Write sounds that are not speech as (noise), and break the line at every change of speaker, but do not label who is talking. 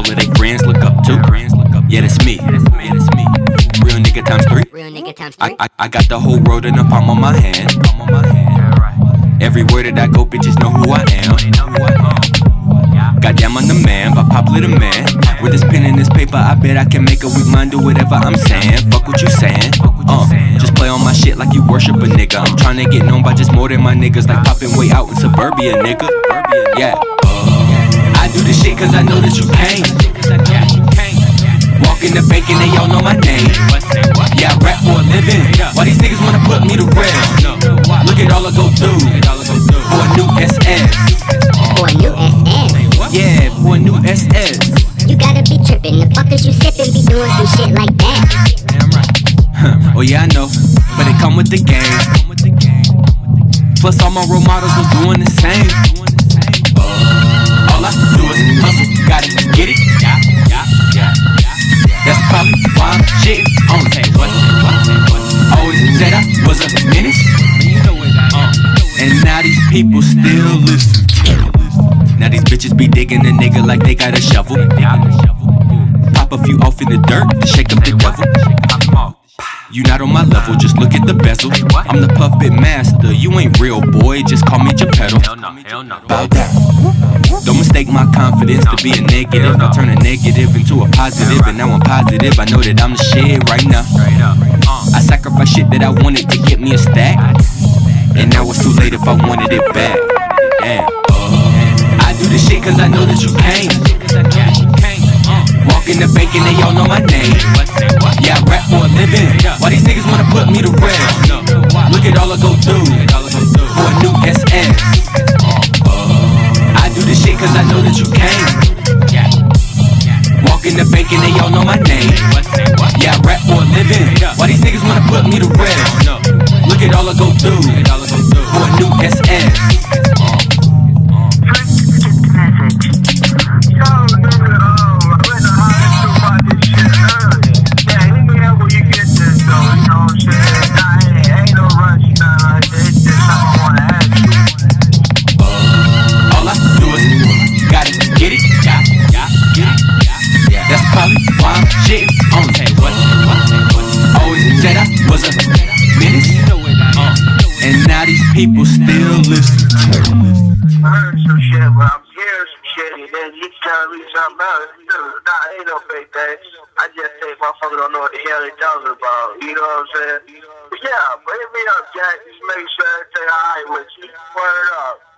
all of their friends look up to. Yeah, that's me. Real nigga times three.
Real nigga times three.
I, I, I got the whole world in the palm of my hand. Everywhere that I go, bitches know who I am. Goddamn, I'm the man, by popular demand. With this pen and this paper, I bet I can make a weak mind do whatever I'm saying. Fuck what you saying. Uh, just play on my shit like you worship a nigga. I'm tryna get known by just more than my niggas, like popping way out in suburbia, nigga. Yeah. Cause I know that you can't. Walk in the bank and they all know my name. Yeah, I rap for a living. Why these niggas wanna put me to rest? Look at all I go through for a new SS.
For a new SS.
Yeah, for a new SS.
You gotta be trippin'. The fuck is you sippin'? Be doing some shit like that. (laughs)
oh yeah, I know, but it come with the game. Plus all my role models was doing the same. All I do is hustle, gotta get it. Yeah, yeah, yeah. That's probably why I'm shitting on it. Always said I was a menace. Uh, and now these people still listen. Now these bitches be digging a nigga like they got a shovel. Pop a few off in the dirt to shake up the devil. You not on my level, just look at the bezel. I'm the puppet master, you ain't real boy, just call me Geppetto. Bow down. Don't mistake my confidence to be a negative. I turn a negative into a positive, and now I'm positive. I know that I'm the shit right now. I sacrifice shit that I wanted to get me a stack, and now it's too late if I wanted it back. Damn. I do this shit cause I know that you can't. Walk in the bank and they all know my name. Yeah, me to rest? People still listen.
I heard some shit, but I'm hearing some shit, and then you telling me something else. Dude, nah, ain't no big thing. I just think motherfucker don't know what the hell they talking about. You know what I'm saying? Yeah, hit me up, Jack. Just make sure everything alright with you. Word up.